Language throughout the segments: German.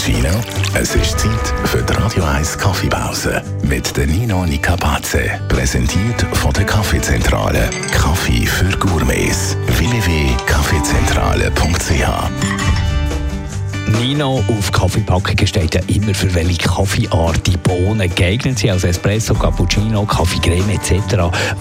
Cappuccino? Es ist Zeit für die Radio 1 Kaffeepause mit der Nino Nicapace. Präsentiert von der Kaffeezentrale. Kaffee für Gourmets. Nino auf Kaffeepackungen steht ja immer für welche Kaffeeart die Bohnen geeignet sind, also Espresso, Cappuccino, Kaffeecreme etc.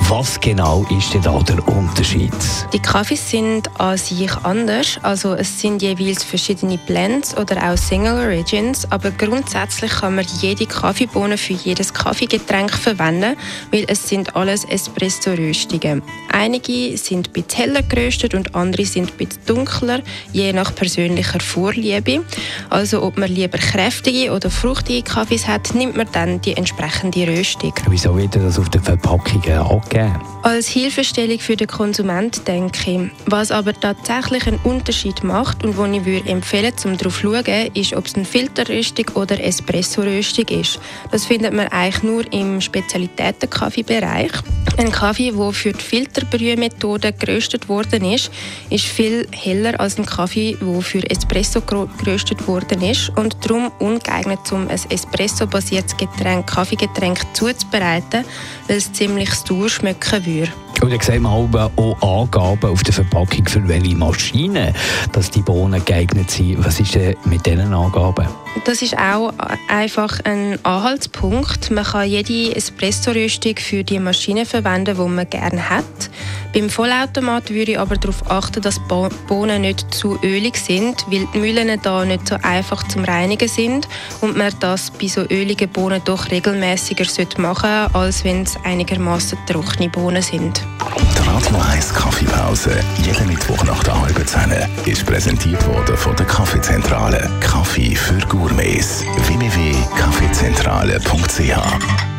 Was genau ist denn da der Unterschied? Die Kaffees sind an sich anders, also es sind jeweils verschiedene Blends oder auch Single Origins, aber grundsätzlich kann man jede Kaffeebohne für jedes Kaffeegetränk verwenden, weil es sind alles Espresso-Röstungen. Einige sind ein bisschen heller geröstet und andere sind ein bisschen dunkler, je nach persönlicher Vorliebe. Also ob man lieber kräftige oder fruchtige Kaffees hat, nimmt man dann die entsprechende Röstung. Wieso wird das auf den Verpackungen angegeben? Als Hilfestellung für den Konsument denke ich. Was aber tatsächlich einen Unterschied macht und wo ich würde empfehlen, um darauf zu schauen, ist, ob es eine Filterröstung oder Espresso-Röstung ist. Das findet man eigentlich nur im Spezialitäten-Kaffeebereich. Ein Kaffee, der für die Filterbrühmethode geröstet worden ist, ist viel heller als ein Kaffee, der für Espresso geröstet worden ist und darum ungeeignet, um ein Espresso-basiertes Getränk, Kaffeegetränk zuzubereiten, weil es ziemlich sauer schmecken würde. Und dann sehen wir auch Angaben auf der Verpackung, für welche Maschinen dass die Bohnen geeignet sind. Was ist denn mit diesen Angaben? Das ist auch einfach ein Anhaltspunkt. Man kann jede Espresso-Röstung für die Maschine verwenden, die man gerne hat. Beim Vollautomat würde ich aber darauf achten, dass die Bohnen nicht zu ölig sind, weil die Mühlen da nicht so einfach zum Reinigen sind und man das bei so öligen Bohnen doch regelmäßiger machen sollte, als wenn es einigermaßen trockene Bohnen sind. Die Radio 1 Kaffeepause, jeden Mittwoch nach der halben Zehn, ist präsentiert worden von der Kaffeezentrale. Kaffee für Gourmets. www.kaffeezentrale.ch